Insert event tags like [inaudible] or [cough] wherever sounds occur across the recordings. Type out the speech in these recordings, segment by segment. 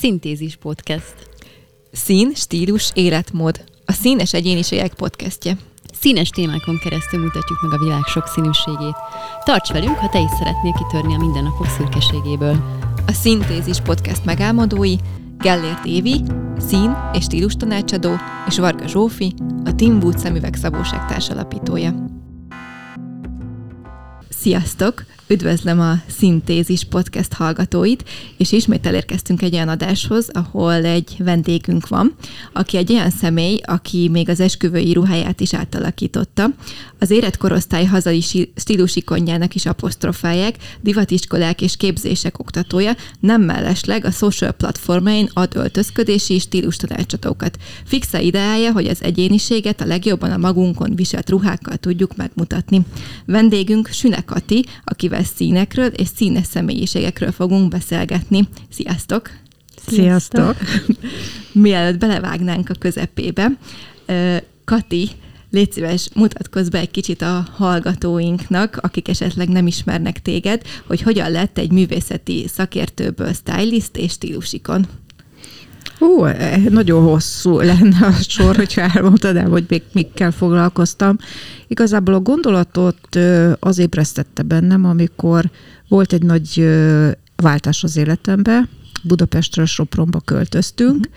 Szintézis Podcast. Szín, stílus, életmód. A Színes Egyéniségek podcastje. Színes témákon keresztül mutatjuk meg a világ sokszínűségét. Tarts velünk, ha te is szeretnél kitörni a mindennapok szürkeségéből. A Szintézis podcast megálmodói Gellért Évi, szín- és stílus tanácsadó, és Varga Zsófi, a Tim Wood szemüveg társalapítója. Sziasztok! Üdvözlöm a Szintézis podcast hallgatóit, és ismét elérkeztünk egy olyan adáshoz, ahol egy vendégünk van, aki egy olyan személy, aki még az esküvői ruháját is átalakította. Az érett korosztály hazai stílusikonjának is apostrofálják, divatiskolák és képzések oktatója, nem mellesleg a social platformain ad öltözködési stílus tanácsadókat. Fixa ideája, hogy az egyéniséget a legjobban a magunkon viselt ruhákkal tudjuk megmutatni. Vendégünk Süne Kati, akivel színekről és színes személyiségekről fogunk beszélgetni. Sziasztok! Sziasztok! [laughs] Mielőtt belevágnánk a közepébe, Kati, légy szíves, mutatkozz be egy kicsit a hallgatóinknak, akik esetleg nem ismernek téged, hogy hogyan lett egy művészeti szakértőből stylist és stílusikon. Ó, nagyon hosszú lenne a sor, hogyha elmondtad hogy még mikkel foglalkoztam. Igazából a gondolatot az ébresztette bennem, amikor volt egy nagy váltás az életembe, Budapestről Sopronba költöztünk,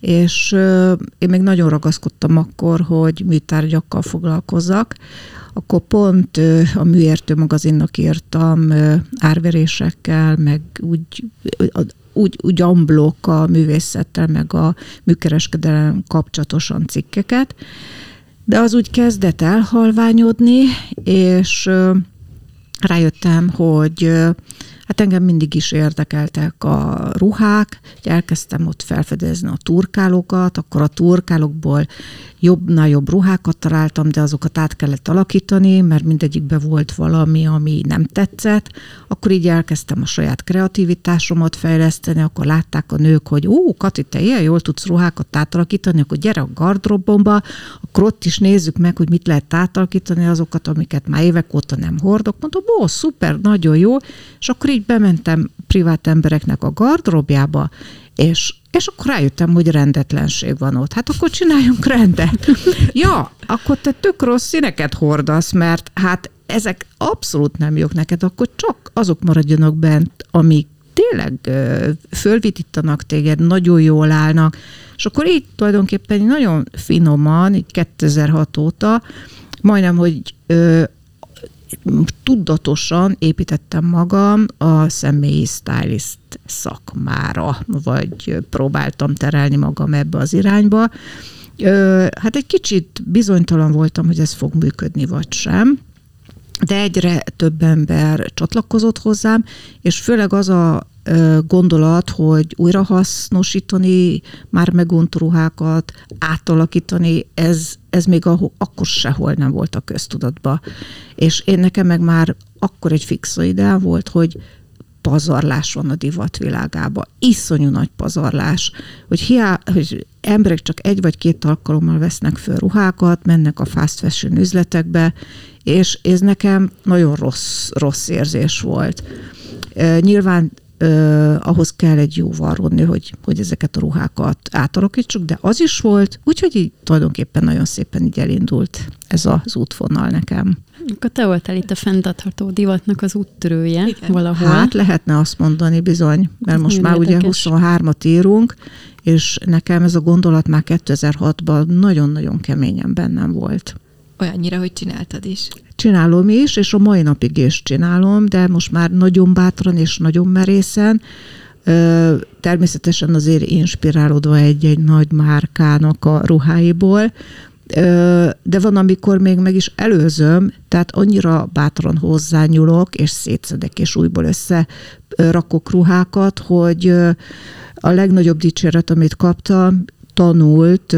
és én még nagyon ragaszkodtam akkor, hogy műtárgyakkal foglalkozzak. Akkor pont a Műértő magazinnak írtam árverésekkel, meg úgy úgy, úgy amblok a művészettel, meg a műkereskedelem kapcsolatosan cikkeket, de az úgy kezdett elhalványodni, és rájöttem, hogy Hát engem mindig is érdekeltek a ruhák, elkezdtem ott felfedezni a turkálókat, akkor a turkálókból jobb jobb ruhákat találtam, de azokat át kellett alakítani, mert mindegyikben volt valami, ami nem tetszett. Akkor így elkezdtem a saját kreativitásomat fejleszteni, akkor látták a nők, hogy ó, Kati, te ilyen jól tudsz ruhákat átalakítani, akkor gyere a gardrobomba, akkor ott is nézzük meg, hogy mit lehet átalakítani azokat, amiket már évek óta nem hordok. Mondom, ó, szuper, nagyon jó, és akkor így bementem privát embereknek a gardrobjába, és, és akkor rájöttem, hogy rendetlenség van ott. Hát akkor csináljunk rendet. [laughs] ja, akkor te tök rossz színeket hordasz, mert hát ezek abszolút nem jók neked, akkor csak azok maradjanak bent, amik tényleg fölvitítanak téged, nagyon jól állnak, és akkor így tulajdonképpen nagyon finoman, így 2006 óta, majdnem, hogy tudatosan építettem magam a személyi stylist szakmára, vagy próbáltam terelni magam ebbe az irányba. Hát egy kicsit bizonytalan voltam, hogy ez fog működni, vagy sem de egyre több ember csatlakozott hozzám, és főleg az a gondolat, hogy újrahasznosítani már megunt ruhákat, átalakítani, ez, ez még ahol, akkor sehol nem volt a köztudatba. És én nekem meg már akkor egy fix ideál volt, hogy pazarlás van a divat világában. Iszonyú nagy pazarlás, hogy, hiá, hogy emberek csak egy vagy két alkalommal vesznek föl ruhákat, mennek a fast fashion üzletekbe, és ez nekem nagyon rossz, rossz érzés volt. Nyilván Uh, ahhoz kell egy jó varrónő, hogy, hogy ezeket a ruhákat átalakítsuk, de az is volt, úgyhogy így tulajdonképpen nagyon szépen így elindult ez az útvonal nekem. Akkor te voltál itt a fenntartható divatnak az úttörője Igen. valahol. Hát lehetne azt mondani bizony, mert most már érdekes. ugye 23-at írunk, és nekem ez a gondolat már 2006-ban nagyon-nagyon keményen bennem volt. Olyannyira, hogy csináltad is. Csinálom is, és a mai napig is csinálom, de most már nagyon bátran és nagyon merészen. Természetesen azért inspirálódva egy-egy nagy márkának a ruháiból, de van, amikor még meg is előzöm, tehát annyira bátran hozzányúlok, és szétszedek, és újból össze rakok ruhákat, hogy a legnagyobb dicséret, amit kaptam, tanult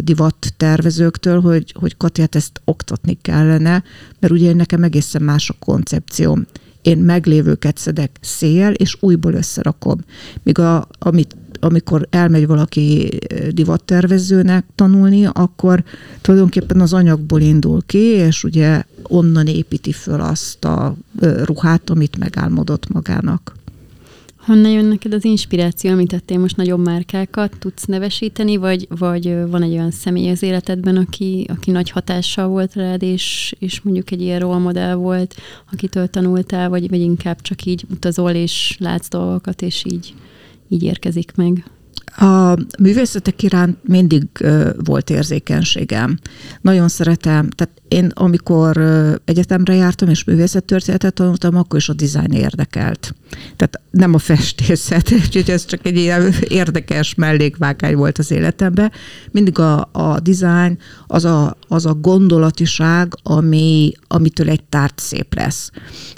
divat tervezőktől, hogy, hogy Katját ezt oktatni kellene, mert ugye nekem egészen más a koncepcióm. Én meglévőket szedek széjjel, és újból összerakom. Míg a, amit, amikor elmegy valaki divattervezőnek tanulni, akkor tulajdonképpen az anyagból indul ki, és ugye onnan építi föl azt a ruhát, amit megálmodott magának. Honnan jön neked az inspiráció, amit tettél most nagyobb márkákat? Tudsz nevesíteni, vagy, vagy van egy olyan személy az életedben, aki, aki nagy hatással volt rád, és, és mondjuk egy ilyen rolmodell volt, akitől tanultál, vagy, vagy inkább csak így utazol, és látsz dolgokat, és így, így érkezik meg? A művészetek iránt mindig volt érzékenységem. Nagyon szeretem, tehát én amikor egyetemre jártam és művészettörténetet tanultam, akkor is a dizájn érdekelt. Tehát nem a festészet, [laughs] úgyhogy ez csak egy ilyen érdekes mellékvágány volt az életemben. Mindig a, a dizájn, az a, az a gondolatiság, ami, amitől egy tárgy szép lesz.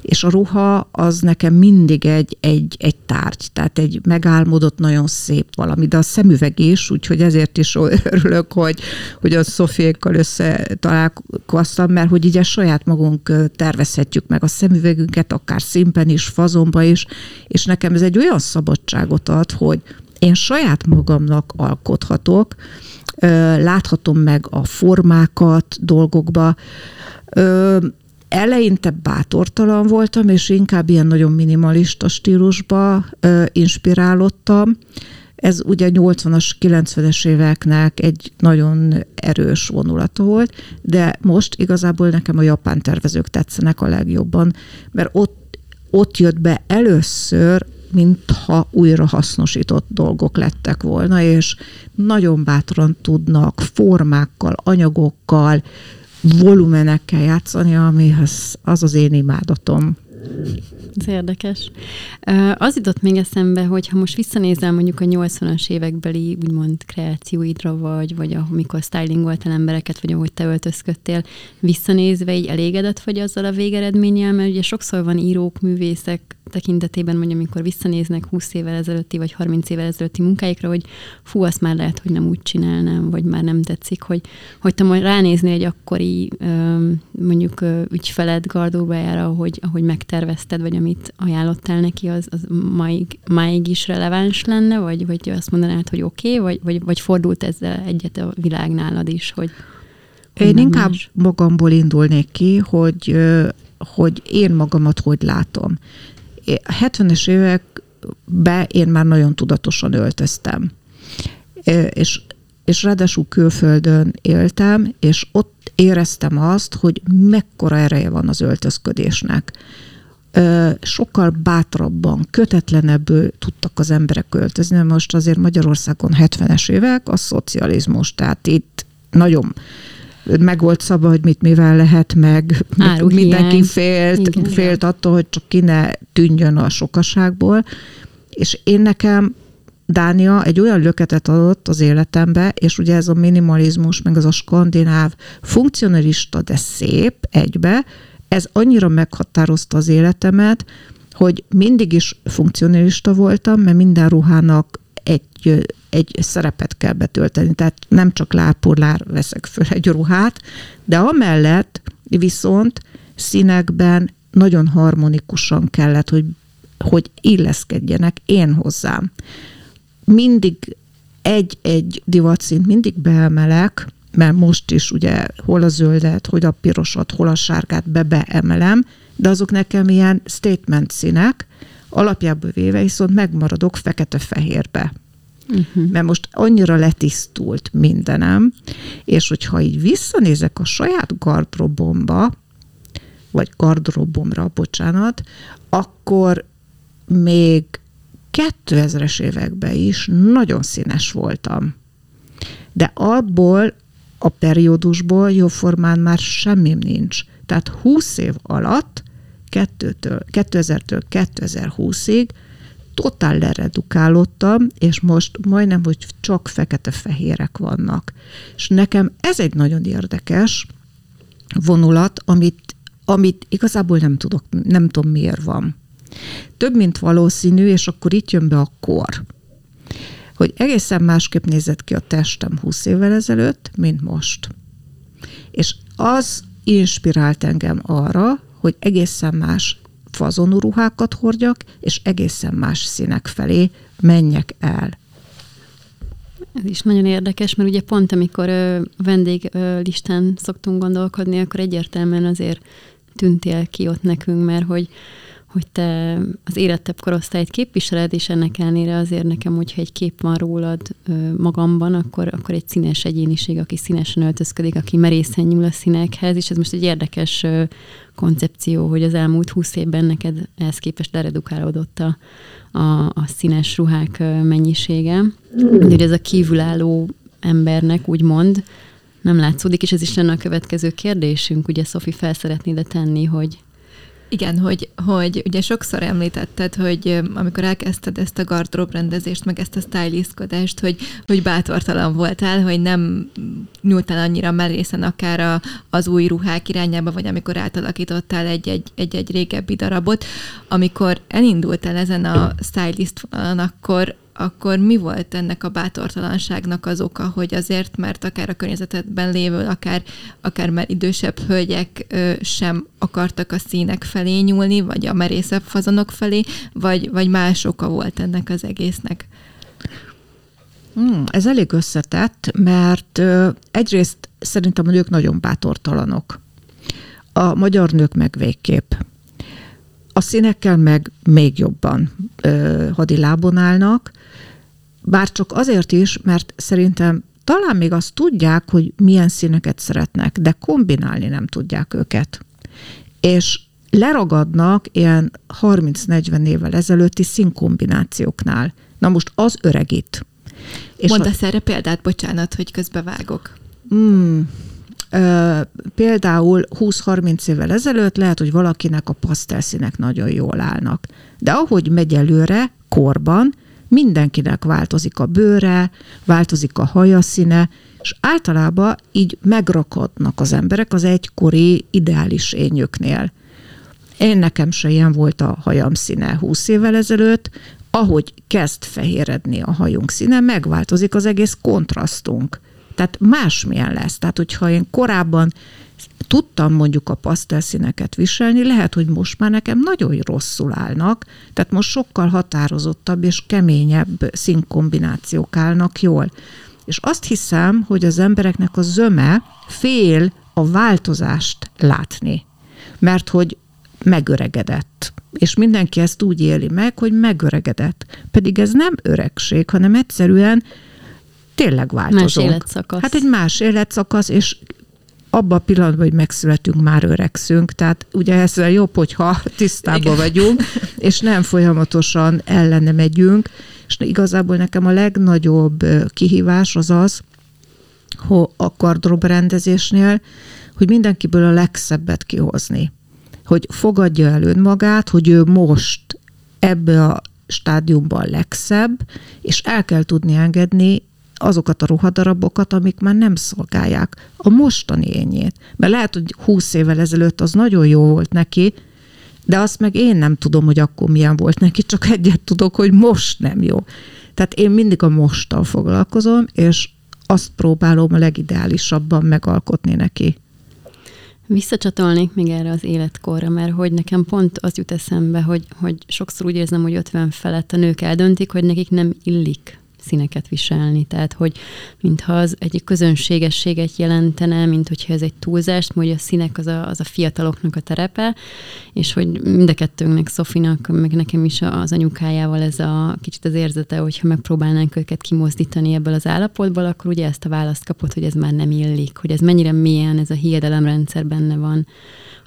És a ruha az nekem mindig egy, egy, egy tárgy, tehát egy megálmodott, nagyon szép valami, de a szemüveg is, úgyhogy ezért is [laughs] örülök, hogy, hogy a Szofiékkal összetalálkoztam, mert hogy így a saját magunk tervezhetjük meg a szemüvegünket, akár szimpen is, fazonba is, és nekem ez egy olyan szabadságot ad, hogy én saját magamnak alkothatok, láthatom meg a formákat dolgokba. Eleinte bátortalan voltam, és inkább ilyen nagyon minimalista stílusba inspirálódtam. Ez ugye 80-as, 90-es éveknek egy nagyon erős vonulata volt, de most igazából nekem a japán tervezők tetszenek a legjobban, mert ott, ott jött be először mintha újra hasznosított dolgok lettek volna, és nagyon bátran tudnak formákkal, anyagokkal, volumenekkel játszani, ami az, az én imádatom. Ez érdekes. Az jutott még eszembe, hogy ha most visszanézel mondjuk a 80-as évekbeli úgymond kreációidra, vagy, vagy amikor stylingoltál embereket, vagy ahogy te öltözködtél, visszanézve így elégedett vagy azzal a végeredménnyel, mert ugye sokszor van írók, művészek, tekintetében, mondjuk amikor visszanéznek 20 évvel ezelőtti vagy 30 évvel ezelőtti munkáikra, hogy fú, azt már lehet, hogy nem úgy csinálnám, vagy már nem tetszik, hogy, hogy te majd ránézni egy akkori mondjuk ügyfeled gardóbájára, ahogy, ahogy megtervezted, vagy amit ajánlottál neki, az, az máig, máig is releváns lenne, vagy, vagy azt mondanád, hogy oké, okay, vagy, vagy, vagy fordult ezzel egyet a világ nálad is, hogy én inkább más? magamból indulnék ki, hogy hogy én magamat hogy látom. 70-es években én már nagyon tudatosan öltöztem. És, és ráadásul külföldön éltem, és ott éreztem azt, hogy mekkora ereje van az öltözködésnek. Sokkal bátrabban, kötetlenebből tudtak az emberek öltözni. Most azért Magyarországon 70-es évek, a szocializmus, tehát itt nagyon meg volt szabva, hogy mit mivel lehet meg. Áruhiány. Mindenki félt, Igen. félt attól, hogy csak ki ne tűnjön a sokaságból. És én nekem Dánia egy olyan löketet adott az életembe, és ugye ez a minimalizmus, meg az a skandináv funkcionalista, de szép egybe, ez annyira meghatározta az életemet, hogy mindig is funkcionalista voltam, mert minden ruhának egy, egy szerepet kell betölteni, tehát nem csak lápurlár veszek föl egy ruhát, de amellett viszont színekben nagyon harmonikusan kellett, hogy, hogy illeszkedjenek én hozzám. Mindig egy-egy divatszint mindig beemelek, mert most is ugye hol a zöldet, hogy a pirosat, hol a sárgát be beemelem, de azok nekem ilyen statement színek, alapjából véve viszont megmaradok fekete-fehérbe. Uh-huh. Mert most annyira letisztult mindenem, és hogyha így visszanézek a saját gardrobomba, vagy gardrobomra, bocsánat, akkor még 2000-es években is nagyon színes voltam. De abból a periódusból jóformán már semmim nincs. Tehát 20 év alatt 2000-től 2020-ig totál leredukálódtam, és most majdnem, hogy csak fekete-fehérek vannak. És nekem ez egy nagyon érdekes vonulat, amit, amit igazából nem tudok, nem tudom miért van. Több, mint valószínű, és akkor itt jön be a kor. Hogy egészen másképp nézett ki a testem 20 évvel ezelőtt, mint most. És az inspirált engem arra, hogy egészen más fazonú ruhákat hordjak, és egészen más színek felé menjek el. Ez is nagyon érdekes, mert ugye pont amikor ö, vendéglistán szoktunk gondolkodni, akkor egyértelműen azért tűntél ki ott nekünk, mert hogy hogy te az érettebb korosztályt képviseled, és ennek ellenére azért nekem, hogyha egy kép van rólad magamban, akkor, akkor egy színes egyéniség, aki színesen öltözködik, aki merészen nyúl a színekhez, és ez most egy érdekes koncepció, hogy az elmúlt húsz évben neked ehhez képest leredukálódott a, a, a színes ruhák mennyisége. Úgyhogy ez a kívülálló embernek úgymond nem látszódik, és ez is lenne a következő kérdésünk. Ugye, Szofi, fel szeretnéd tenni, hogy igen, hogy, hogy ugye sokszor említetted, hogy amikor elkezdted ezt a gardróbrendezést, meg ezt a stylistkodást, hogy, hogy bátortalan voltál, hogy nem nyúltál annyira merészen akár a, az új ruhák irányába, vagy amikor átalakítottál egy-egy, egy-egy régebbi darabot. Amikor elindultál ezen a stylist vonalon, akkor, akkor mi volt ennek a bátortalanságnak az oka, hogy azért, mert akár a környezetedben lévő, akár, akár már idősebb hölgyek ö, sem akartak a színek felé nyúlni, vagy a merészebb fazonok felé, vagy, vagy más oka volt ennek az egésznek? Hmm, ez elég összetett, mert ö, egyrészt szerintem a nők nagyon bátortalanok. A magyar nők meg végképp. A színekkel meg még jobban ö, hadilábon állnak, bár csak azért is, mert szerintem talán még azt tudják, hogy milyen színeket szeretnek, de kombinálni nem tudják őket. És leragadnak ilyen 30-40 évvel ezelőtti színkombinációknál. Na most az öregít. És Mondasz a... erre példát, bocsánat, hogy közbevágok. Mm, ö, például 20-30 évvel ezelőtt lehet, hogy valakinek a pasztelszínek nagyon jól állnak. De ahogy megy előre, korban, mindenkinek változik a bőre, változik a haja színe, és általában így megrakadnak az emberek az egykori ideális ényüknél. Én nekem se ilyen volt a hajam színe 20 évvel ezelőtt, ahogy kezd fehéredni a hajunk színe, megváltozik az egész kontrasztunk. Tehát másmilyen lesz. Tehát, hogyha én korábban tudtam mondjuk a pasztelszíneket viselni, lehet, hogy most már nekem nagyon rosszul állnak, tehát most sokkal határozottabb és keményebb színkombinációk állnak jól. És azt hiszem, hogy az embereknek a zöme fél a változást látni, mert hogy megöregedett. És mindenki ezt úgy éli meg, hogy megöregedett. Pedig ez nem öregség, hanem egyszerűen tényleg változunk. Más életszakasz. Hát egy más életszakasz, és abban a pillanatban, hogy megszületünk, már öregszünk. Tehát ugye ezzel jobb, hogyha tisztában vagyunk, és nem folyamatosan ellene megyünk. És igazából nekem a legnagyobb kihívás az az, hogy a kardrobrendezésnél, hogy mindenkiből a legszebbet kihozni. Hogy fogadja el önmagát, hogy ő most ebbe a stádiumban legszebb, és el kell tudni engedni azokat a ruhadarabokat, amik már nem szolgálják a mostani ényét. Mert lehet, hogy húsz évvel ezelőtt az nagyon jó volt neki, de azt meg én nem tudom, hogy akkor milyen volt neki, csak egyet tudok, hogy most nem jó. Tehát én mindig a mosttal foglalkozom, és azt próbálom a legideálisabban megalkotni neki. Visszacsatolnék még erre az életkorra, mert hogy nekem pont az jut eszembe, hogy, hogy sokszor úgy érzem, hogy 50 felett a nők eldöntik, hogy nekik nem illik színeket viselni. Tehát, hogy mintha az egy közönségességet jelentene, mint hogyha ez egy túlzást, hogy a színek az a, az a fiataloknak a terepe, és hogy mind a kettőnknek, Szofinak, meg nekem is az anyukájával ez a kicsit az érzete, hogyha megpróbálnánk őket kimozdítani ebből az állapotból, akkor ugye ezt a választ kapott, hogy ez már nem illik, hogy ez mennyire mélyen ez a hiedelemrendszer benne van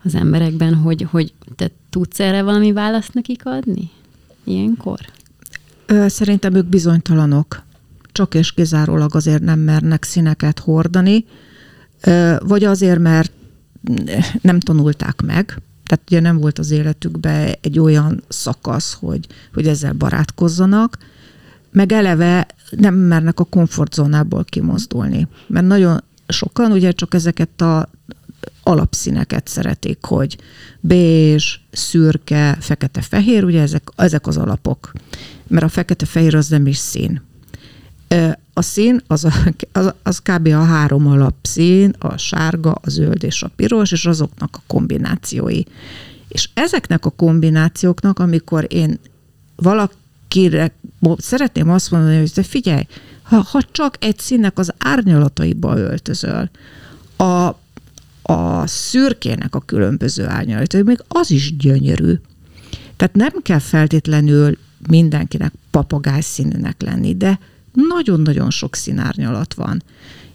az emberekben, hogy, hogy te tudsz erre valami választ nekik adni ilyenkor? Szerintem ők bizonytalanok. Csak és kizárólag azért nem mernek színeket hordani, vagy azért, mert nem tanulták meg, tehát ugye nem volt az életükben egy olyan szakasz, hogy, hogy ezzel barátkozzanak, meg eleve nem mernek a komfortzónából kimozdulni. Mert nagyon sokan ugye csak ezeket a alapszíneket szeretik, hogy bézs, szürke, fekete-fehér, ugye ezek, ezek az alapok mert a fekete-fehér az nem is szín. A szín az, a, az, az kb. a három alapszín, a sárga, a zöld és a piros, és azoknak a kombinációi. És ezeknek a kombinációknak, amikor én valakire szeretném azt mondani, hogy te figyelj, ha, ha csak egy színnek az árnyalataiba öltözöl, a, a szürkének a különböző árnyalatai, még az is gyönyörű Tehát nem kell feltétlenül mindenkinek papagáj színűnek lenni, de nagyon-nagyon sok színárnyalat van.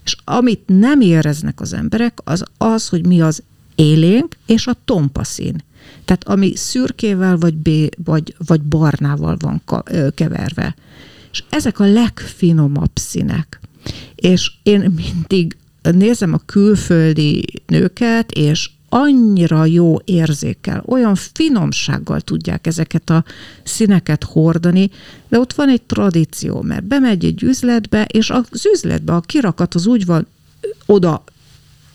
És amit nem éreznek az emberek, az az, hogy mi az élénk és a tompa szín. Tehát ami szürkével vagy, bé, vagy, vagy barnával van keverve. És ezek a legfinomabb színek. És én mindig nézem a külföldi nőket, és annyira jó érzékel, olyan finomsággal tudják ezeket a színeket hordani, de ott van egy tradíció, mert bemegy egy üzletbe, és az üzletbe a kirakat az úgy van oda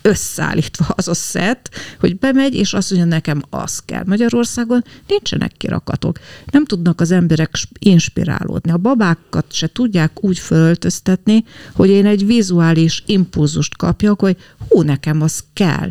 összeállítva [laughs] az a szett, hogy bemegy, és azt mondja, nekem az kell. Magyarországon nincsenek kirakatok. Nem tudnak az emberek inspirálódni. A babákat se tudják úgy fölöltöztetni, hogy én egy vizuális impulzust kapjak, hogy hú, nekem az kell.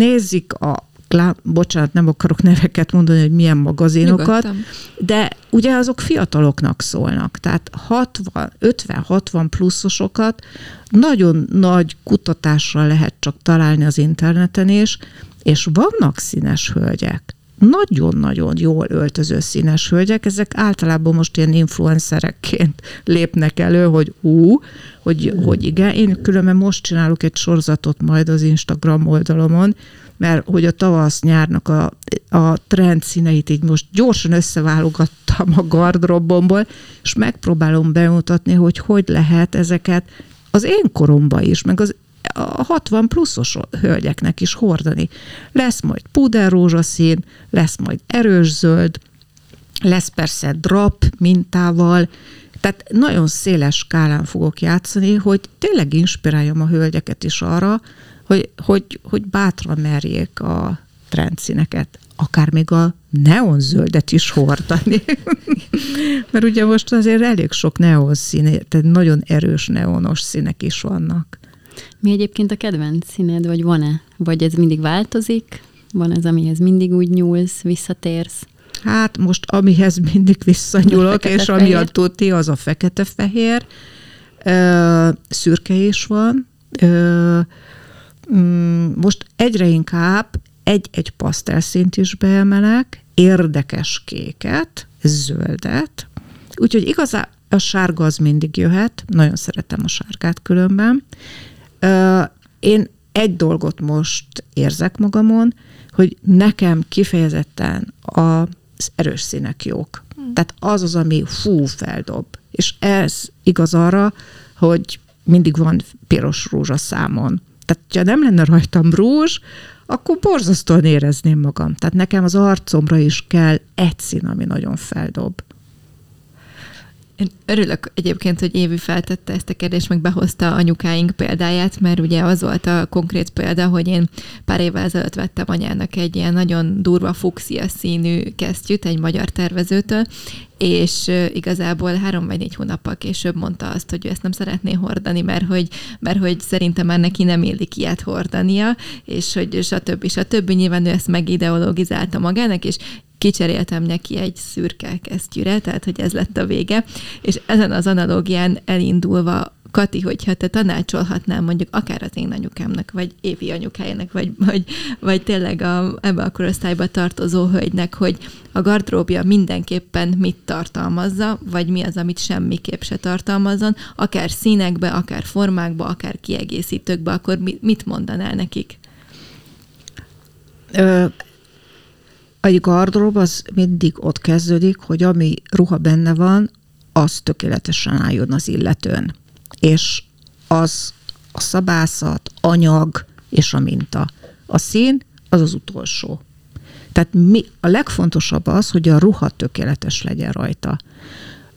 Nézzük a Lá, bocsánat, nem akarok neveket mondani, hogy milyen magazinokat, Nyugodtan. de ugye azok fiataloknak szólnak, tehát 60, 50-60 pluszosokat nagyon nagy kutatással lehet csak találni az interneten is, és vannak színes hölgyek, nagyon-nagyon jól öltöző színes hölgyek, ezek általában most ilyen influencerekként lépnek elő, hogy ú, hogy, hogy igen, én különben most csinálok egy sorzatot majd az Instagram oldalomon, mert hogy a tavasz-nyárnak a, a trend színeit így most gyorsan összeválogattam a gardrobomból, és megpróbálom bemutatni, hogy hogy lehet ezeket az én koromba is, meg az a 60 pluszos hölgyeknek is hordani. Lesz majd puderrózsaszín, lesz majd erős zöld, lesz persze drap mintával, tehát nagyon széles skálán fogok játszani, hogy tényleg inspiráljam a hölgyeket is arra, hogy, hogy, hogy bátran merjék a trendszíneket, akár még a neonzöldet is hordani. [laughs] Mert ugye most azért elég sok neon szín, tehát nagyon erős neonos színek is vannak. Mi egyébként a kedvenc színed, vagy van-e? Vagy ez mindig változik? Van ez, amihez mindig úgy nyúlsz, visszatérsz? Hát most amihez mindig visszanyúlok, és ami a tuti, az a fekete-fehér. Szürke is van. Mm, most egyre inkább egy-egy pasztelszint is beemelek, érdekes kéket, zöldet, úgyhogy igazán a sárga az mindig jöhet, nagyon szeretem a sárgát különben. Én egy dolgot most érzek magamon, hogy nekem kifejezetten az erős színek jók. Hmm. Tehát az az, ami fú, feldob. És ez igaz arra, hogy mindig van piros rózsa számon. Tehát, ha nem lenne rajtam rúzs, akkor borzasztóan érezném magam. Tehát nekem az arcomra is kell egy szín, ami nagyon feldob. Én örülök egyébként, hogy Évi feltette ezt a kérdést, meg behozta anyukáink példáját, mert ugye az volt a konkrét példa, hogy én pár évvel ezelőtt vettem anyának egy ilyen nagyon durva fuxia színű kesztyűt egy magyar tervezőtől, és igazából három vagy négy hónappal később mondta azt, hogy ő ezt nem szeretné hordani, mert hogy, mert hogy szerintem már neki nem illik ilyet hordania, és hogy stb. stb. Nyilván ő ezt megideologizálta magának, és kicseréltem neki egy szürke kesztyűre, tehát hogy ez lett a vége, és ezen az analógián elindulva Kati, hogyha te tanácsolhatnál mondjuk akár az én anyukámnak, vagy Évi anyukájának, vagy, vagy, vagy tényleg a, ebbe a korosztályba tartozó hölgynek, hogy a gardróbja mindenképpen mit tartalmazza, vagy mi az, amit semmiképp se tartalmazzon, akár színekbe, akár formákba, akár kiegészítőkbe, akkor mit mondanál nekik? Ö, egy gardrób az mindig ott kezdődik, hogy ami ruha benne van, az tökéletesen álljon az illetőn. És az a szabászat, anyag és a minta. A szín az az utolsó. Tehát mi, a legfontosabb az, hogy a ruha tökéletes legyen rajta.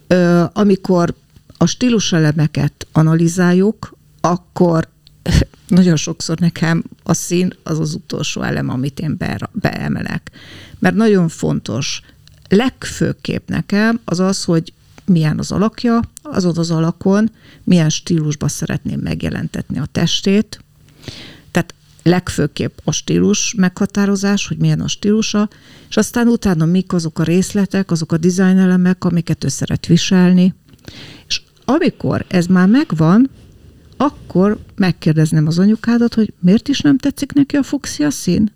Ö, amikor a stíluselemeket analizáljuk, akkor [laughs] nagyon sokszor nekem a szín az az utolsó elem, amit én be, beemelek. Mert nagyon fontos, legfőképp nekem az az, hogy milyen az alakja, azon az alakon milyen stílusba szeretném megjelentetni a testét. Tehát legfőképp a stílus meghatározás, hogy milyen a stílusa, és aztán utána mik azok a részletek, azok a dizájnelemek, amiket ő szeret viselni. És amikor ez már megvan, akkor megkérdeznem az anyukádat, hogy miért is nem tetszik neki a fuxia szín?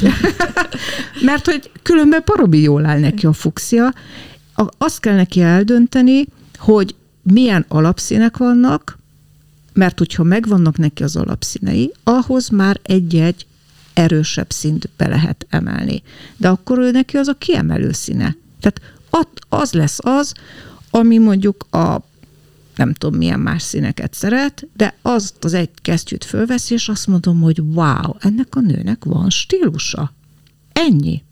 [laughs] Mert hogy különben parobi jól áll neki a fuxia. Azt kell neki eldönteni, hogy milyen alapszínek vannak, mert hogyha megvannak neki az alapszínei, ahhoz már egy-egy erősebb szint be lehet emelni. De akkor ő neki az a kiemelő színe. Tehát az lesz az, ami mondjuk a nem tudom milyen más színeket szeret, de azt az egy kesztyűt fölveszi, és azt mondom, hogy wow, ennek a nőnek van stílusa. Ennyi.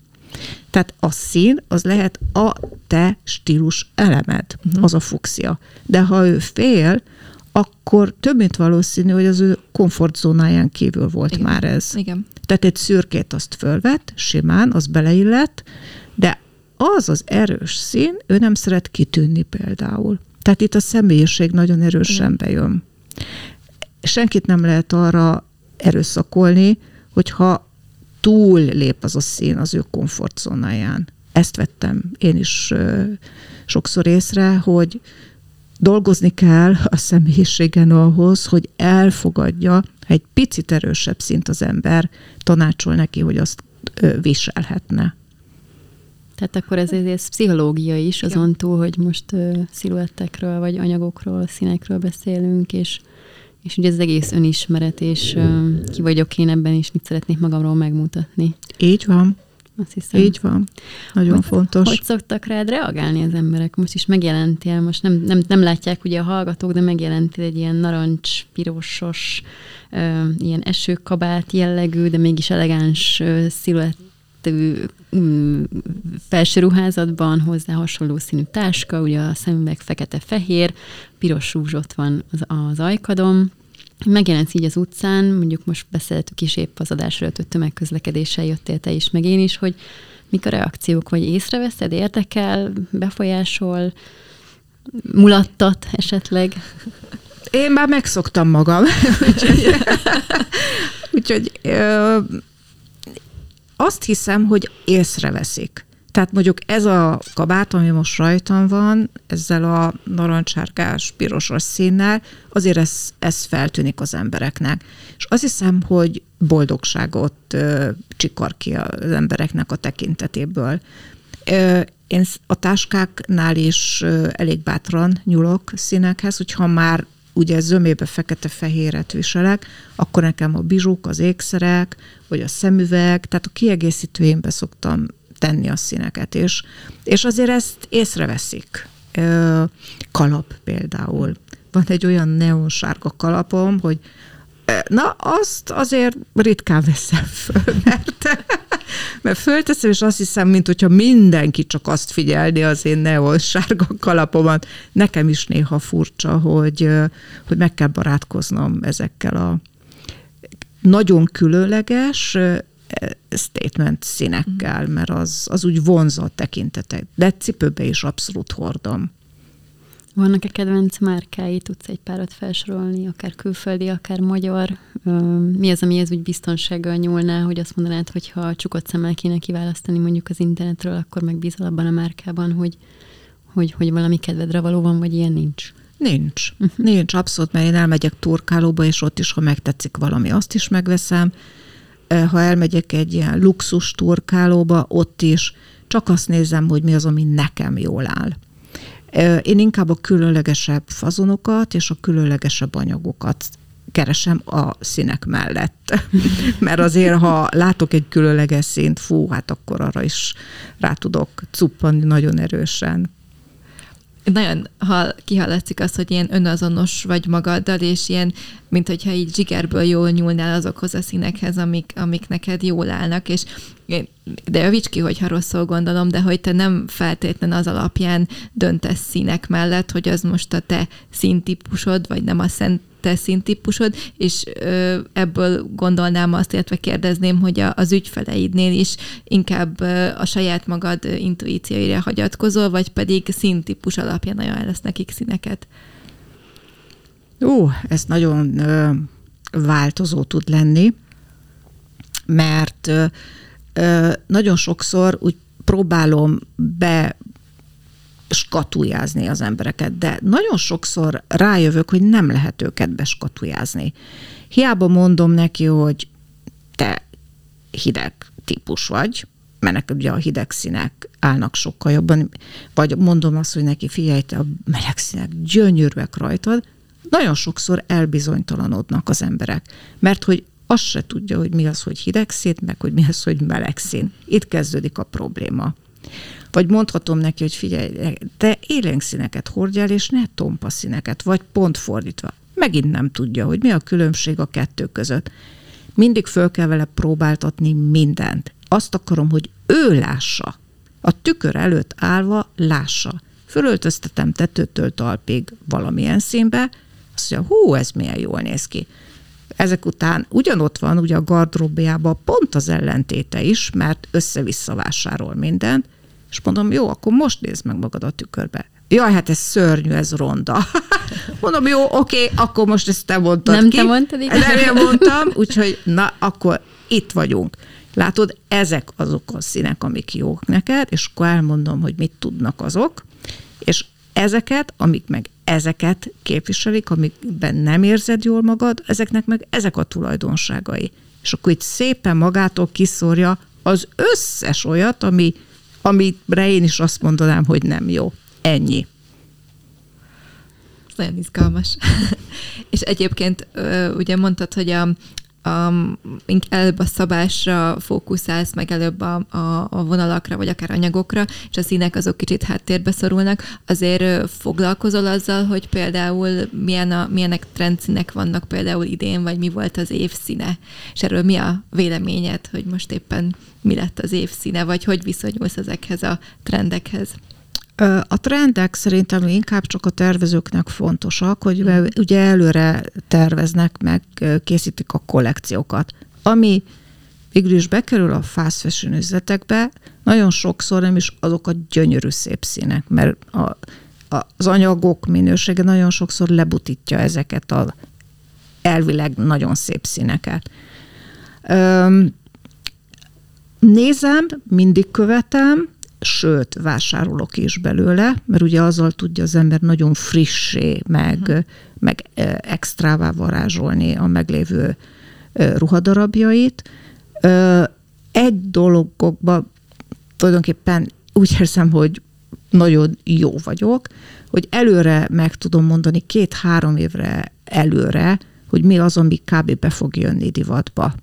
Tehát a szín, az lehet a te stílus elemed, uh-huh. az a fuxia. De ha ő fél, akkor több mint valószínű, hogy az ő komfortzónáján kívül volt Igen. már ez. Igen. Tehát egy szürkét azt fölvett, simán, az beleillett, de az az erős szín, ő nem szeret kitűnni például. Tehát itt a személyiség nagyon erősen bejön. Senkit nem lehet arra erőszakolni, hogyha túl lép az a szín az ő komfortzónáján. Ezt vettem én is sokszor észre, hogy dolgozni kell a személyiségen ahhoz, hogy elfogadja, egy picit erősebb szint az ember tanácsol neki, hogy azt viselhetne. Tehát akkor ez, ez pszichológia is, azon túl, hogy most uh, sziluettekről, vagy anyagokról, színekről beszélünk, és, és ugye ez egész önismeret, és uh, ki vagyok én ebben, és mit szeretnék magamról megmutatni. Így van. Azt hiszem. Így van. Nagyon hogy, fontos. Hogy szoktak rád reagálni az emberek? Most is megjelentél, most nem, nem, nem látják ugye a hallgatók, de megjelentél egy ilyen narancs, pirosos, uh, ilyen esőkabát jellegű, de mégis elegáns uh, sziluett mm, felső ruházatban hozzá hasonló színű táska, ugye a szemüveg fekete-fehér, piros rúzs ott van az, az ajkadom, megjelensz így az utcán, mondjuk most beszéltük is épp az adás előtt, hogy tömegközlekedéssel jöttél te is, meg én is, hogy mik a reakciók, vagy észreveszed, érdekel, befolyásol, mulattat esetleg? Én már megszoktam magam. [laughs] úgyhogy, úgyhogy ö, azt hiszem, hogy észreveszik. Tehát mondjuk ez a kabát, ami most rajtam van, ezzel a narancsárgás, pirosos színnel, azért ez, ez feltűnik az embereknek. És azt hiszem, hogy boldogságot ö, csikar ki az embereknek a tekintetéből. Ö, én a táskáknál is elég bátran nyúlok színekhez, hogyha már ugye zömébe fekete-fehéret viselek, akkor nekem a bizsuk, az ékszerek, vagy a szemüveg, tehát a kiegészítőimbe szoktam tenni a színeket, és, és azért ezt észreveszik. Kalap például. Van egy olyan neonsárga kalapom, hogy na, azt azért ritkán veszem föl, [laughs] mert, mert fölteszem, és azt hiszem, mint hogyha mindenki csak azt figyelni az én neonsárga kalapomat. Nekem is néha furcsa, hogy, hogy meg kell barátkoznom ezekkel a nagyon különleges, statement színekkel, mhm. mert az, az úgy vonza a tekintetet. De cipőbe is abszolút hordom. Vannak-e kedvenc márkái? Tudsz egy párat felsorolni, akár külföldi, akár magyar? Mi az, ami ez úgy biztonsággal nyúlná, hogy azt mondanád, hogy ha csukott szemmel kéne kiválasztani mondjuk az internetről, akkor megbízol abban a márkában, hogy, hogy, hogy valami kedvedre való van, vagy ilyen nincs? Nincs. Uh-huh. Nincs, abszolút, mert én elmegyek turkálóba, és ott is, ha megtetszik valami, azt is megveszem ha elmegyek egy ilyen luxus turkálóba, ott is csak azt nézem, hogy mi az, ami nekem jól áll. Én inkább a különlegesebb fazonokat és a különlegesebb anyagokat keresem a színek mellett. [laughs] Mert azért, ha látok egy különleges színt, fú, hát akkor arra is rá tudok cuppani nagyon erősen nagyon hal, kihallatszik az, hogy ilyen önazonos vagy magaddal, és ilyen, mint hogyha így zsigerből jól nyúlnál azokhoz a színekhez, amik, amik neked jól állnak, és de javíts ki, hogyha rosszul gondolom, de hogy te nem feltétlen az alapján döntesz színek mellett, hogy az most a te színtípusod, vagy nem a szent te színtípusod, és ö, ebből gondolnám azt, illetve kérdezném, hogy a, az ügyfeleidnél is inkább ö, a saját magad intuícióira hagyatkozol, vagy pedig színtípus alapján ajánlasz nekik színeket? Ó, ez nagyon ö, változó tud lenni, mert ö, nagyon sokszor úgy próbálom be skatujázni az embereket, de nagyon sokszor rájövök, hogy nem lehet őket beskatujázni. Hiába mondom neki, hogy te hideg típus vagy, mert neked ugye a hideg színek állnak sokkal jobban, vagy mondom azt, hogy neki figyelj, te a meleg színek gyönyörűek rajtad, nagyon sokszor elbizonytalanodnak az emberek, mert hogy azt se tudja, hogy mi az, hogy hideg szín, meg hogy mi az, hogy meleg szín. Itt kezdődik a probléma. Vagy mondhatom neki, hogy figyelj, te élénk színeket hordjál, és ne tompa színeket, vagy pont fordítva. Megint nem tudja, hogy mi a különbség a kettő között. Mindig föl kell vele próbáltatni mindent. Azt akarom, hogy ő lássa. A tükör előtt állva lássa. Fölöltöztetem tetőtől talpig valamilyen színbe, azt mondja, hú, ez milyen jól néz ki. Ezek után ugyanott van ugye a gardróbjában pont az ellentéte is, mert össze-vissza vásárol mindent, és mondom, jó, akkor most nézd meg magad a tükörbe. Jaj, hát ez szörnyű, ez ronda. [laughs] Mondom, jó, oké, akkor most ezt te mondtad Nem ki. te mondtad, igen. Nem én mondtam, [laughs] úgyhogy na, akkor itt vagyunk. Látod, ezek azok a színek, amik jók neked, és akkor elmondom, hogy mit tudnak azok, és ezeket, amik meg ezeket képviselik, amikben nem érzed jól magad, ezeknek meg ezek a tulajdonságai. És akkor itt szépen magától kiszórja az összes olyat, ami, amire én is azt mondanám, hogy nem jó. Ennyi. Ez nagyon izgalmas. [laughs] És egyébként ugye mondtad, hogy a, a, előbb a szabásra fókuszálsz, meg előbb a, a, a vonalakra, vagy akár anyagokra, és a színek azok kicsit háttérbe szorulnak. Azért foglalkozol azzal, hogy például milyen a, milyenek trendszínek vannak például idén, vagy mi volt az évszíne, és erről mi a véleményed, hogy most éppen mi lett az évszíne, vagy hogy viszonyulsz ezekhez a trendekhez? A trendek szerintem inkább csak a tervezőknek fontosak, hogy mm. ugye előre terveznek, meg készítik a kollekciókat. Ami végül is bekerül a fast fashion üzletekbe, nagyon sokszor nem is azok a gyönyörű szép színek, mert a, a, az anyagok minősége nagyon sokszor lebutítja ezeket a elvileg nagyon szép színeket. Öm, nézem, mindig követem, sőt, vásárolok is belőle, mert ugye azzal tudja az ember nagyon frissé, meg, uh-huh. meg extrává varázsolni a meglévő ruhadarabjait. Egy dologokban tulajdonképpen úgy érzem, hogy nagyon jó vagyok, hogy előre meg tudom mondani két-három évre előre, hogy mi az, ami kb. be fog jönni divatba.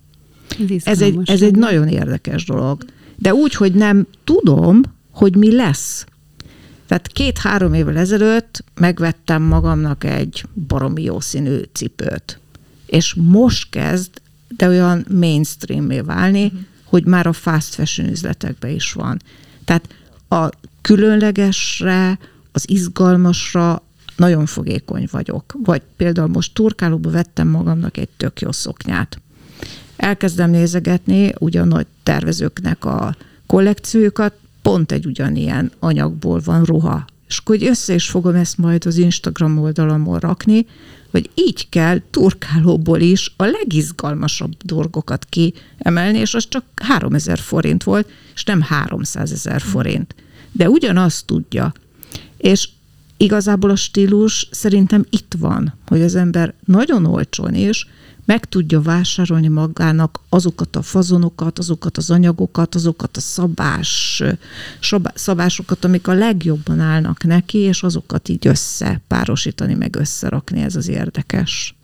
Ez, egy, ez egy nagyon érdekes dolog de úgy, hogy nem tudom, hogy mi lesz. Tehát két-három évvel ezelőtt megvettem magamnak egy baromi jó színű cipőt. És most kezd, de olyan mainstream válni, uh-huh. hogy már a fast fashion üzletekben is van. Tehát a különlegesre, az izgalmasra nagyon fogékony vagyok. Vagy például most turkálóba vettem magamnak egy tök jó szoknyát elkezdem nézegetni ugyan nagy tervezőknek a kollekciójukat, pont egy ugyanilyen anyagból van ruha. És akkor össze is fogom ezt majd az Instagram oldalamon rakni, hogy így kell turkálóból is a legizgalmasabb dolgokat kiemelni, és az csak 3000 forint volt, és nem 300 ezer forint. De ugyanazt tudja. És igazából a stílus szerintem itt van, hogy az ember nagyon olcsón is meg tudja vásárolni magának azokat a fazonokat, azokat az anyagokat, azokat a szabás, szabásokat, amik a legjobban állnak neki, és azokat így összepárosítani, meg összerakni, ez az érdekes.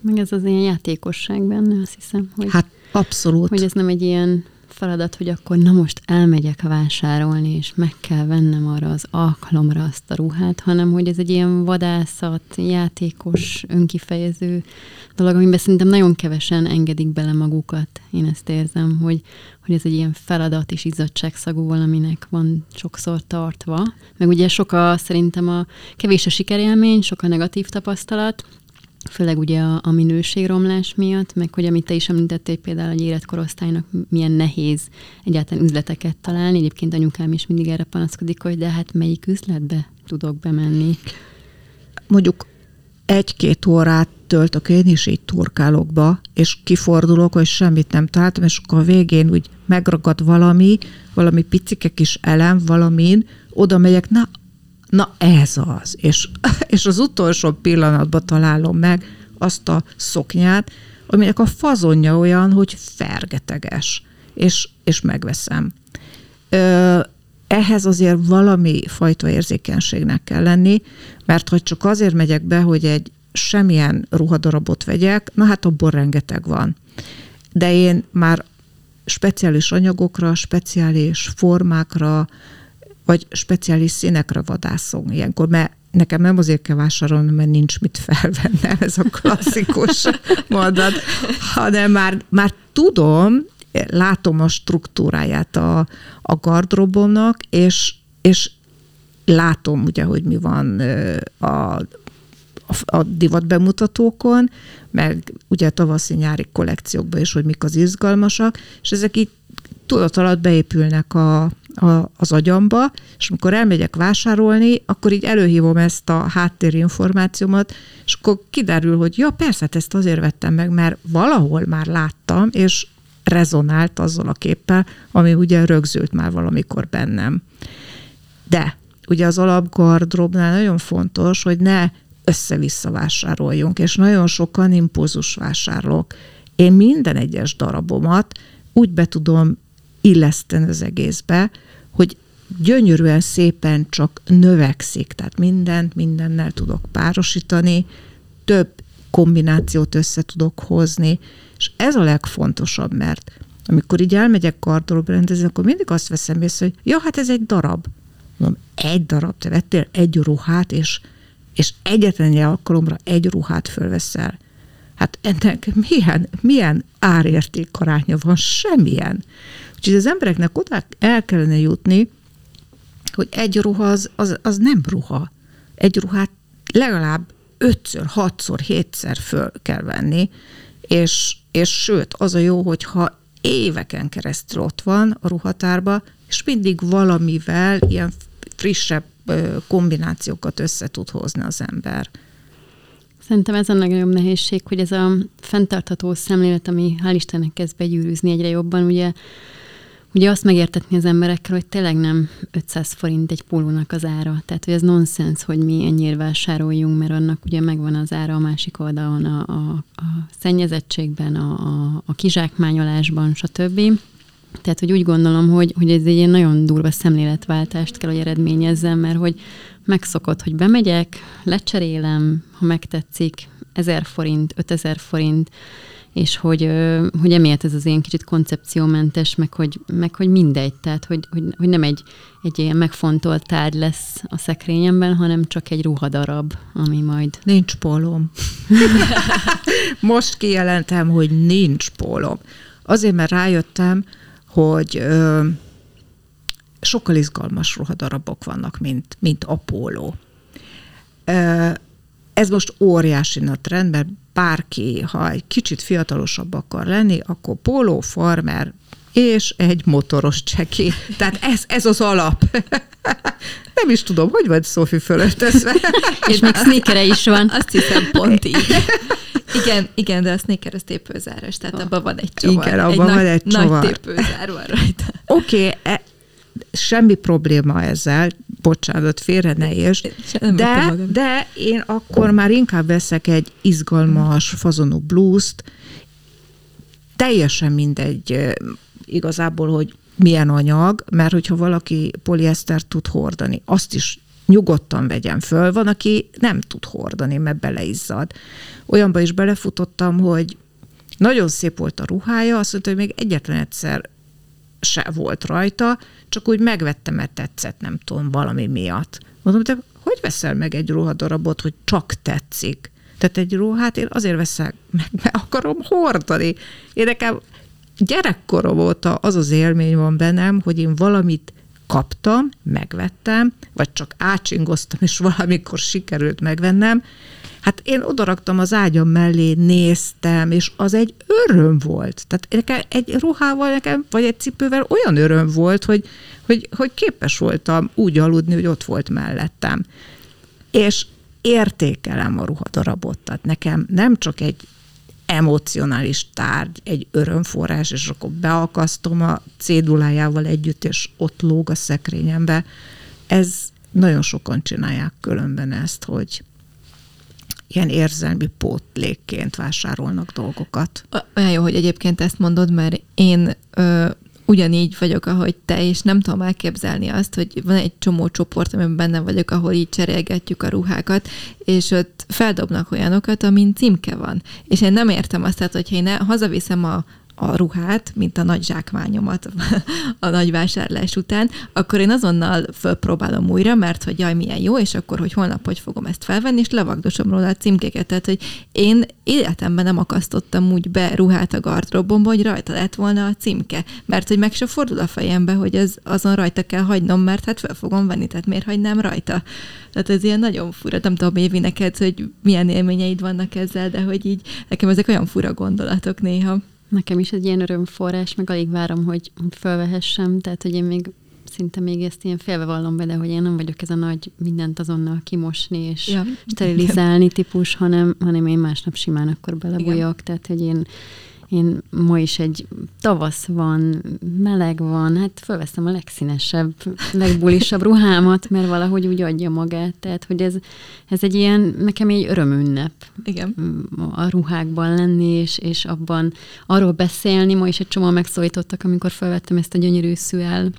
Meg ez az ilyen játékosság benne, azt hiszem, hogy, hát abszolút. hogy ez nem egy ilyen feladat, hogy akkor na most elmegyek vásárolni, és meg kell vennem arra az alkalomra azt a ruhát, hanem hogy ez egy ilyen vadászat, játékos, önkifejező dolog, amiben szerintem nagyon kevesen engedik bele magukat. Én ezt érzem, hogy, hogy ez egy ilyen feladat és izzadságszagú valaminek van sokszor tartva. Meg ugye sok a, szerintem a kevés a sikerélmény, sok a negatív tapasztalat, főleg ugye a, a minőségromlás miatt, meg hogy amit te is említettél, például egy életkorosztálynak milyen nehéz egyáltalán üzleteket találni. Egyébként anyukám is mindig erre panaszkodik, hogy de hát melyik üzletbe tudok bemenni. Mondjuk egy-két órát töltök én is így turkálokba, és kifordulok, hogy semmit nem találtam, és akkor a végén úgy megragad valami, valami picike kis elem valamin, oda megyek, na na ez az. És, [laughs] és az utolsó pillanatban találom meg azt a szoknyát, aminek a fazonja olyan, hogy fergeteges. és, és megveszem. Ö, ehhez azért valami fajta érzékenységnek kell lenni, mert hogy csak azért megyek be, hogy egy semmilyen ruhadarabot vegyek, na hát abból rengeteg van. De én már speciális anyagokra, speciális formákra, vagy speciális színekre vadászom ilyenkor, mert nekem nem azért kell vásárolni, mert nincs mit felvennem, ez a klasszikus [laughs] mondat, hanem már, már tudom, látom a struktúráját a, a gardrobomnak, és, és látom ugye, hogy mi van a, a divat bemutatókon, meg ugye tavaszi-nyári kollekciókban is, hogy mik az izgalmasak, és ezek így tudat alatt beépülnek a, a, az agyamba, és amikor elmegyek vásárolni, akkor így előhívom ezt a háttérinformációmat, és akkor kiderül, hogy ja, persze, hát ezt azért vettem meg, mert valahol már láttam, és rezonált azzal a képpel, ami ugye rögzült már valamikor bennem. De ugye az alapgardróbnál nagyon fontos, hogy ne össze-vissza vásároljunk, és nagyon sokan impulzus vásárlók. Én minden egyes darabomat úgy be tudom illeszteni az egészbe, hogy gyönyörűen szépen csak növekszik, tehát mindent mindennel tudok párosítani, több kombinációt össze tudok hozni, és ez a legfontosabb, mert amikor így elmegyek gardrób rendezni, akkor mindig azt veszem észre, hogy ja, hát ez egy darab. Mondom, egy darab, te vettél egy ruhát, és, és egyetlen egy alkalomra egy ruhát fölveszel. Hát ennek milyen, milyen árérték aránya van? Semmilyen. Úgyhogy az embereknek oda el kellene jutni, hogy egy ruha az, az, az nem ruha. Egy ruhát legalább ötször, hatszor, hétszer föl kell venni, és, és sőt, az a jó, hogyha éveken keresztül ott van a ruhatárba, és mindig valamivel ilyen frissebb kombinációkat össze tud hozni az ember. Szerintem ez a legnagyobb nehézség, hogy ez a fenntartható szemlélet, ami hál' Istennek kezd begyűrűzni egyre jobban, ugye ugye azt megértetni az emberekkel, hogy tényleg nem 500 forint egy pólónak az ára. Tehát, hogy ez nonsens, hogy mi ennyire vásároljunk, mert annak ugye megvan az ára a másik oldalon, a, a, a szennyezettségben, a, a, a kizsákmányolásban, stb. Tehát, hogy úgy gondolom, hogy, hogy ez egy ilyen nagyon durva szemléletváltást kell, hogy eredményezzen, mert hogy megszokott, hogy bemegyek, lecserélem, ha megtetszik, 1000 forint, 5000 forint, és hogy, hogy emiatt ez az ilyen kicsit koncepciómentes, meg hogy, meg hogy mindegy, tehát hogy, hogy, hogy nem egy, egy ilyen megfontolt tárgy lesz a szekrényemben, hanem csak egy ruhadarab, ami majd... Nincs pólom. [laughs] Most kijelentem, hogy nincs pólom. Azért, mert rájöttem, hogy ö, sokkal izgalmas ruhadarabok vannak, mint, mint a póló. Ö, ez most óriási nagy trend, mert bárki, ha egy kicsit fiatalosabb akar lenni, akkor póló, farmer, és egy motoros cseki. Tehát ez, ez az alap. [laughs] Nem is tudom, hogy vagy Szófi fölöltözve. és még sneakere is van. [laughs] Azt hiszem, pont így. [laughs] Igen, igen, de a sneaker az tépőzáros, tehát oh. abban van egy csavar. Igen, abban egy van egy csavar. Nagy tépőzár van rajta. Oké, okay, e, semmi probléma ezzel, bocsánat, félre ne értsd, de, de én akkor már inkább veszek egy izgalmas fazonú blúzt, teljesen mindegy igazából, hogy milyen anyag, mert hogyha valaki poliesztert tud hordani, azt is nyugodtan vegyen föl. Van, aki nem tud hordani, mert beleizzad. Olyanba is belefutottam, hogy nagyon szép volt a ruhája, azt mondta, hogy még egyetlen egyszer se volt rajta, csak úgy megvettem, mert tetszett, nem tudom, valami miatt. Mondom, de hogy veszel meg egy ruhadarabot, hogy csak tetszik? Tehát egy ruhát én azért veszek meg, mert akarom hordani. Én nekem gyerekkorom óta az az élmény van bennem, hogy én valamit kaptam, megvettem, vagy csak átsingoztam, és valamikor sikerült megvennem, Hát én odaraktam az ágyam mellé, néztem, és az egy öröm volt. Tehát nekem egy ruhával nekem, vagy egy cipővel olyan öröm volt, hogy, hogy, hogy képes voltam úgy aludni, hogy ott volt mellettem. És értékelem a ruhadarabot. Tehát nekem nem csak egy emocionális tárgy, egy örömforrás, és akkor beakasztom a cédulájával együtt, és ott lóg a szekrényembe. Ez nagyon sokan csinálják különben ezt, hogy ilyen érzelmi pótlékként vásárolnak dolgokat. Olyan jó, hogy egyébként ezt mondod, mert én ö, ugyanígy vagyok, ahogy te, és nem tudom elképzelni azt, hogy van egy csomó csoport, amiben benne vagyok, ahol így cserélgetjük a ruhákat, és ott feldobnak olyanokat, amin címke van. És én nem értem azt, tehát, hogyha én hazaviszem a, a ruhát, mint a nagy zsákmányomat [laughs] a nagy vásárlás után, akkor én azonnal fölpróbálom újra, mert hogy jaj, milyen jó, és akkor, hogy holnap hogy fogom ezt felvenni, és levagdosom róla a címkéket. Tehát, hogy én életemben nem akasztottam úgy be ruhát a gardrobomba, hogy rajta lett volna a címke, mert hogy meg se fordul a fejembe, hogy ez azon rajta kell hagynom, mert hát fel fogom venni, tehát miért hagynám rajta? Tehát ez ilyen nagyon fura, nem tudom, Évi, neked, hogy milyen élményeid vannak ezzel, de hogy így nekem ezek olyan fura gondolatok néha. Nekem is egy ilyen örömforrás, meg alig várom, hogy fölvehessem, tehát hogy én még szinte még ezt ilyen félve vallom bele, hogy én nem vagyok ez a nagy mindent azonnal kimosni és ja. sterilizálni típus, hanem, hanem én másnap simán akkor belebújok, tehát hogy én én ma is egy tavasz van, meleg van, hát fölveszem a legszínesebb, legbulisabb ruhámat, mert valahogy úgy adja magát. Tehát, hogy ez, ez egy ilyen, nekem egy örömünnep. Igen. A ruhákban lenni, és, és abban arról beszélni. Ma is egy csomó megszólítottak, amikor felvettem ezt a gyönyörű szüel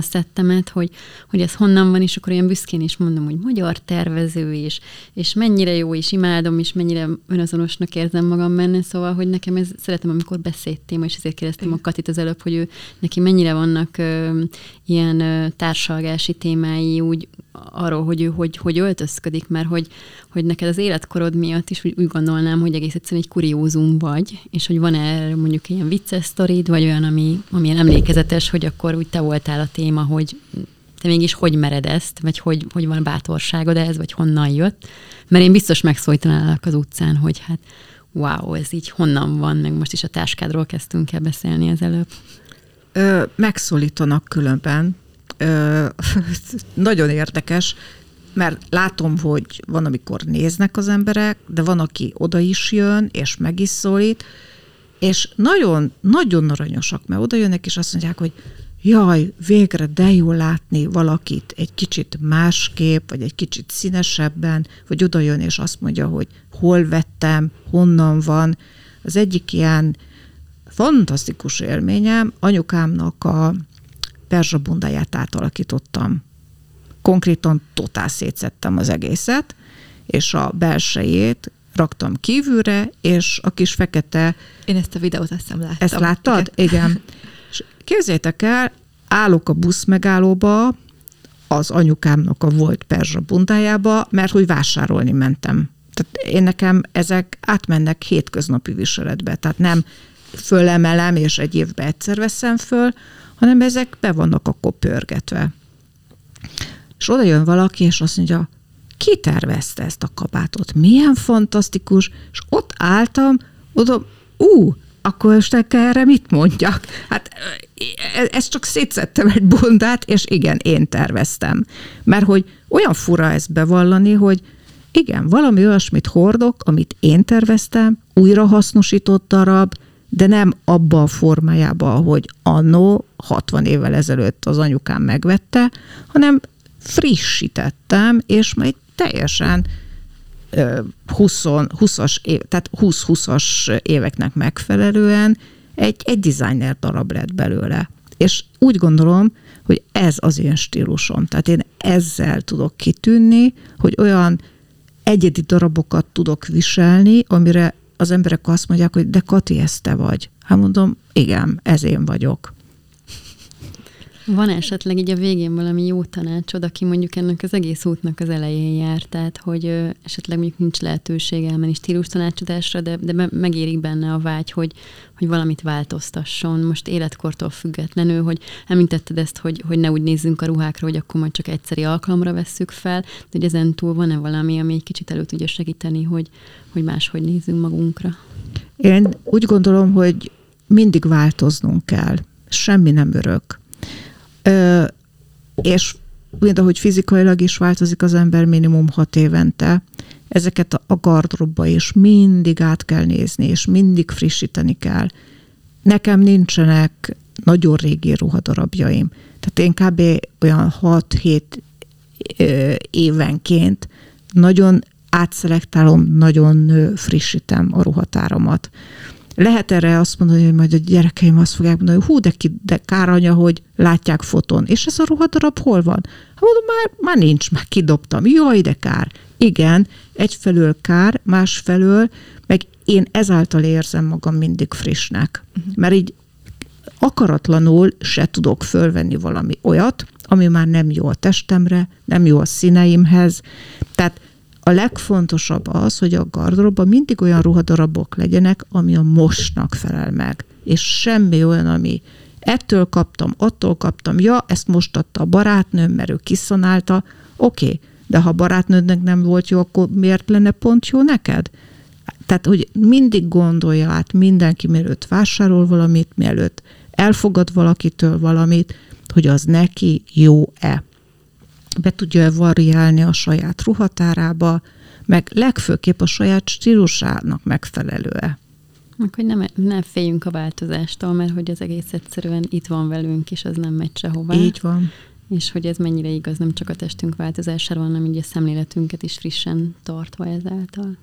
szettemet, hogy, hogy ez honnan van, és akkor olyan büszkén is mondom, hogy magyar tervező is, és mennyire jó is, imádom, és mennyire önazonosnak érzem magam benne, szóval, hogy nekem ez szeretem, amikor beszédtéma, és ezért kérdeztem a Katit az előbb, hogy ő neki mennyire vannak ö, ilyen ö, társalgási témái úgy arról, hogy ő hogy, hogy öltözködik, mert hogy, hogy neked az életkorod miatt is úgy, úgy gondolnám, hogy egész egyszerűen egy kuriózum vagy, és hogy van erre mondjuk ilyen vicces sztorid, vagy olyan, ami, ami emlékezetes, hogy akkor úgy te voltál a téma, hogy te mégis hogy mered ezt, vagy hogy, hogy van bátorságod ehhez, vagy honnan jött. Mert én biztos megszólítanálak az utcán, hogy hát wow, ez így honnan van, meg most is a táskádról kezdtünk el beszélni az előbb. Megszólítanak különben. Ö, [laughs] nagyon érdekes, mert látom, hogy van, amikor néznek az emberek, de van, aki oda is jön, és meg is szólít, és nagyon, nagyon aranyosak, mert oda jönnek, és azt mondják, hogy jaj, végre de jó látni valakit egy kicsit másképp, vagy egy kicsit színesebben, vagy oda jön és azt mondja, hogy hol vettem, honnan van. Az egyik ilyen fantasztikus élményem, anyukámnak a perzsabundáját átalakítottam. Konkrétan totál szétszettem az egészet, és a belsejét raktam kívülre, és a kis fekete... Én ezt a videót azt hiszem láttam. Ezt láttad? Igen. Igen. [laughs] És el, állok a busz megállóba, az anyukámnak a volt perzsa bundájába, mert hogy vásárolni mentem. Tehát én nekem ezek átmennek hétköznapi viseletbe, tehát nem fölemelem, és egy évbe egyszer veszem föl, hanem ezek be vannak akkor pörgetve. És oda jön valaki, és azt mondja, ki tervezte ezt a kabátot? Milyen fantasztikus! És ott álltam, oda, ú, akkor este erre mit mondjak? Hát e, ezt csak szétszettem egy bundát, és igen, én terveztem. Mert hogy olyan fura ezt bevallani, hogy igen, valami olyasmit hordok, amit én terveztem, újra hasznosított darab, de nem abba a formájába, ahogy annó 60 évvel ezelőtt az anyukám megvette, hanem frissítettem, és majd teljesen 20, 20-as év, tehát 20-20-as éveknek megfelelően egy, egy designer darab lett belőle. És úgy gondolom, hogy ez az én stílusom. Tehát én ezzel tudok kitűnni, hogy olyan egyedi darabokat tudok viselni, amire az emberek azt mondják, hogy de Kati, ez te vagy. Hát mondom, igen, ez én vagyok. Van esetleg így a végén valami jó tanácsod, aki mondjuk ennek az egész útnak az elején jár, tehát hogy ö, esetleg mondjuk nincs lehetőség elmenni stílus tanácsadásra, de, de megérik benne a vágy, hogy, hogy valamit változtasson, most életkortól függetlenül, hogy említetted ezt, hogy, hogy ne úgy nézzünk a ruhákra, hogy akkor majd csak egyszeri alkalomra vesszük fel, de hogy ezen túl van-e valami, ami egy kicsit elő tudja segíteni, hogy, hogy máshogy nézzünk magunkra? Én úgy gondolom, hogy mindig változnunk kell. Semmi nem örök és mint ahogy fizikailag is változik az ember minimum hat évente, ezeket a gardrobba is mindig át kell nézni, és mindig frissíteni kell. Nekem nincsenek nagyon régi ruhadarabjaim. Tehát én kb. olyan 6-7 évenként nagyon átszelektálom, nagyon frissítem a ruhatáromat. Lehet erre azt mondani, hogy majd a gyerekeim azt fogják mondani, hogy hú, de, ki, de kár anya, hogy látják foton. És ez a ruhadarab hol van? Hát mondom, már, már nincs, már kidobtam. Jaj, de kár. Igen, egyfelől kár, másfelől, meg én ezáltal érzem magam mindig frissnek. Uh-huh. Mert így akaratlanul se tudok fölvenni valami olyat, ami már nem jó a testemre, nem jó a színeimhez. A legfontosabb az, hogy a gardróban mindig olyan ruhadarabok legyenek, ami a mostnak felel meg. És semmi olyan, ami ettől kaptam, attól kaptam, ja, ezt most adta a barátnőm, mert ő kiszonálta, oké, okay, de ha a barátnődnek nem volt jó, akkor miért lenne pont jó neked? Tehát, hogy mindig gondolja át mindenki, mielőtt vásárol valamit, mielőtt elfogad valakitől valamit, hogy az neki jó-e. Be tudja-e variálni a saját ruhatárába, meg legfőképp a saját stílusának megfelelő-e. Meg hogy nem, ne féljünk a változástól, mert hogy az egész egyszerűen itt van velünk, és az nem megy sehová. Így van. És hogy ez mennyire igaz, nem csak a testünk változására, hanem így a szemléletünket is frissen tartva ezáltal.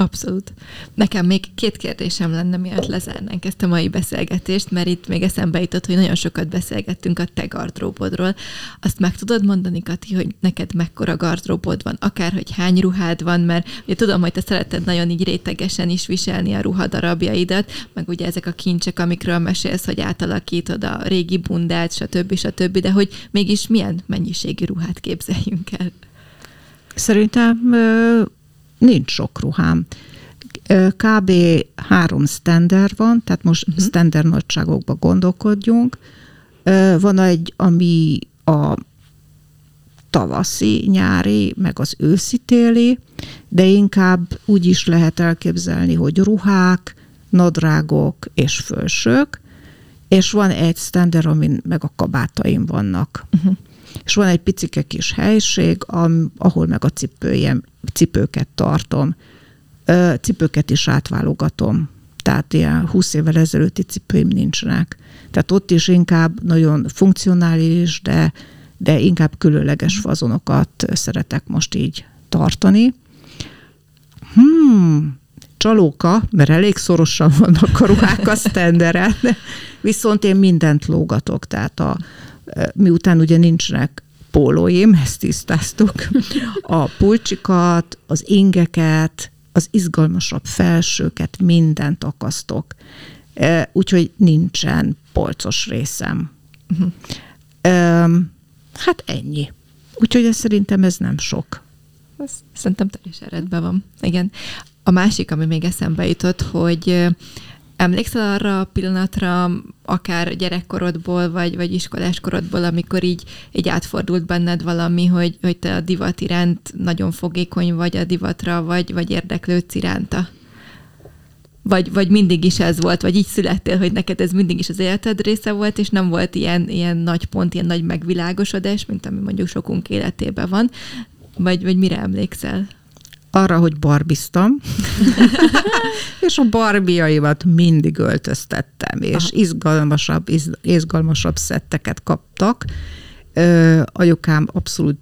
Abszolút. Nekem még két kérdésem lenne, miatt lezárnánk ezt a mai beszélgetést, mert itt még eszembe jutott, hogy nagyon sokat beszélgettünk a te gardróbodról. Azt meg tudod mondani, Kati, hogy neked mekkora gardróbod van, akár, hogy hány ruhád van, mert ugye tudom, hogy te szereted nagyon így rétegesen is viselni a ruhadarabjaidat, meg ugye ezek a kincsek, amikről mesélsz, hogy átalakítod a régi bundát, stb. stb., de hogy mégis milyen mennyiségű ruhát képzeljünk el? Szerintem nincs sok ruhám. Kb. három standard van, tehát most uh-huh. standard nagyságokba gondolkodjunk. Van egy, ami a tavaszi, nyári, meg az őszi-téli, de inkább úgy is lehet elképzelni, hogy ruhák, nadrágok és fölsők, és van egy standard, amin meg a kabátaim vannak. Uh-huh. És van egy picike kis helység, ahol meg a cipőjem, cipőket tartom. Cipőket is átválogatom. Tehát ilyen 20 évvel ezelőtti cipőim nincsenek. Tehát ott is inkább nagyon funkcionális, de, de inkább különleges fazonokat szeretek most így tartani. Hmm, csalóka, mert elég szorosan vannak a ruhák a sztenderen, viszont én mindent lógatok, tehát a, miután ugye nincsenek pólóim, ezt tisztáztuk, a pulcsikat, az ingeket, az izgalmasabb felsőket, mindent akasztok. Úgyhogy nincsen polcos részem. Uh-huh. Hát ennyi. Úgyhogy ez szerintem ez nem sok. Szerintem teljesen rendben van. Igen. A másik, ami még eszembe jutott, hogy Emlékszel arra a pillanatra, akár gyerekkorodból, vagy, vagy iskoláskorodból, amikor így, így átfordult benned valami, hogy, hogy te a divat iránt nagyon fogékony vagy a divatra, vagy, vagy érdeklődsz iránta? Vagy, vagy mindig is ez volt, vagy így születtél, hogy neked ez mindig is az életed része volt, és nem volt ilyen, ilyen nagy pont, ilyen nagy megvilágosodás, mint ami mondjuk sokunk életében van, vagy, vagy mire emlékszel? arra, hogy barbiztam, [laughs] és a barbiaimat mindig öltöztettem, és Aha. izgalmasabb, izgalmasabb szetteket kaptak. Ö, anyukám abszolút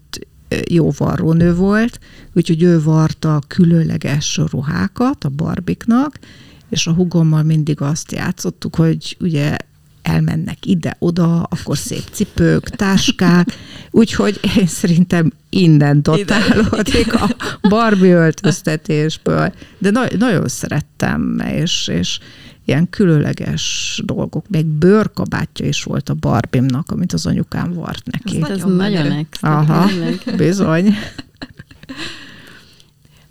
jó varrónő volt, úgyhogy ő varta a különleges ruhákat a barbiknak, és a hugommal mindig azt játszottuk, hogy ugye elmennek ide-oda, akkor szép cipők, táskák, úgyhogy én szerintem innen dotálódik a Barbie öltöztetésből. De na- nagyon szerettem, és, és ilyen különleges dolgok. Még bőrkabátja is volt a Barbimnak, amit az anyukám vart neki. Ez, nagyon, nagyon extra. Aha, bizony.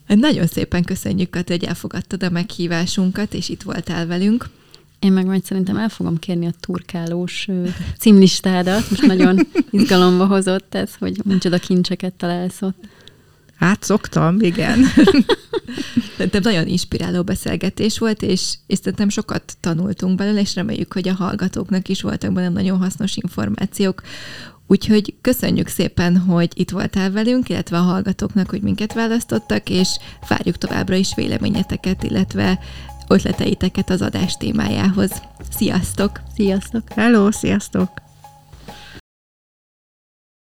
Nagyon szépen köszönjük, Kati, hogy elfogadtad a meghívásunkat, és itt voltál velünk. Én meg majd szerintem el fogom kérni a turkálós címlistádat. Most nagyon izgalomba hozott ez, hogy micsoda kincseket találsz ott. Hát szoktam, igen. [laughs] Szerintem nagyon inspiráló beszélgetés volt, és, és szerintem sokat tanultunk belőle, és reméljük, hogy a hallgatóknak is voltak benne nagyon hasznos információk. Úgyhogy köszönjük szépen, hogy itt voltál velünk, illetve a hallgatóknak, hogy minket választottak, és várjuk továbbra is véleményeteket, illetve ötleteiteket az adás témájához. Sziasztok! Sziasztok! Hello, sziasztok!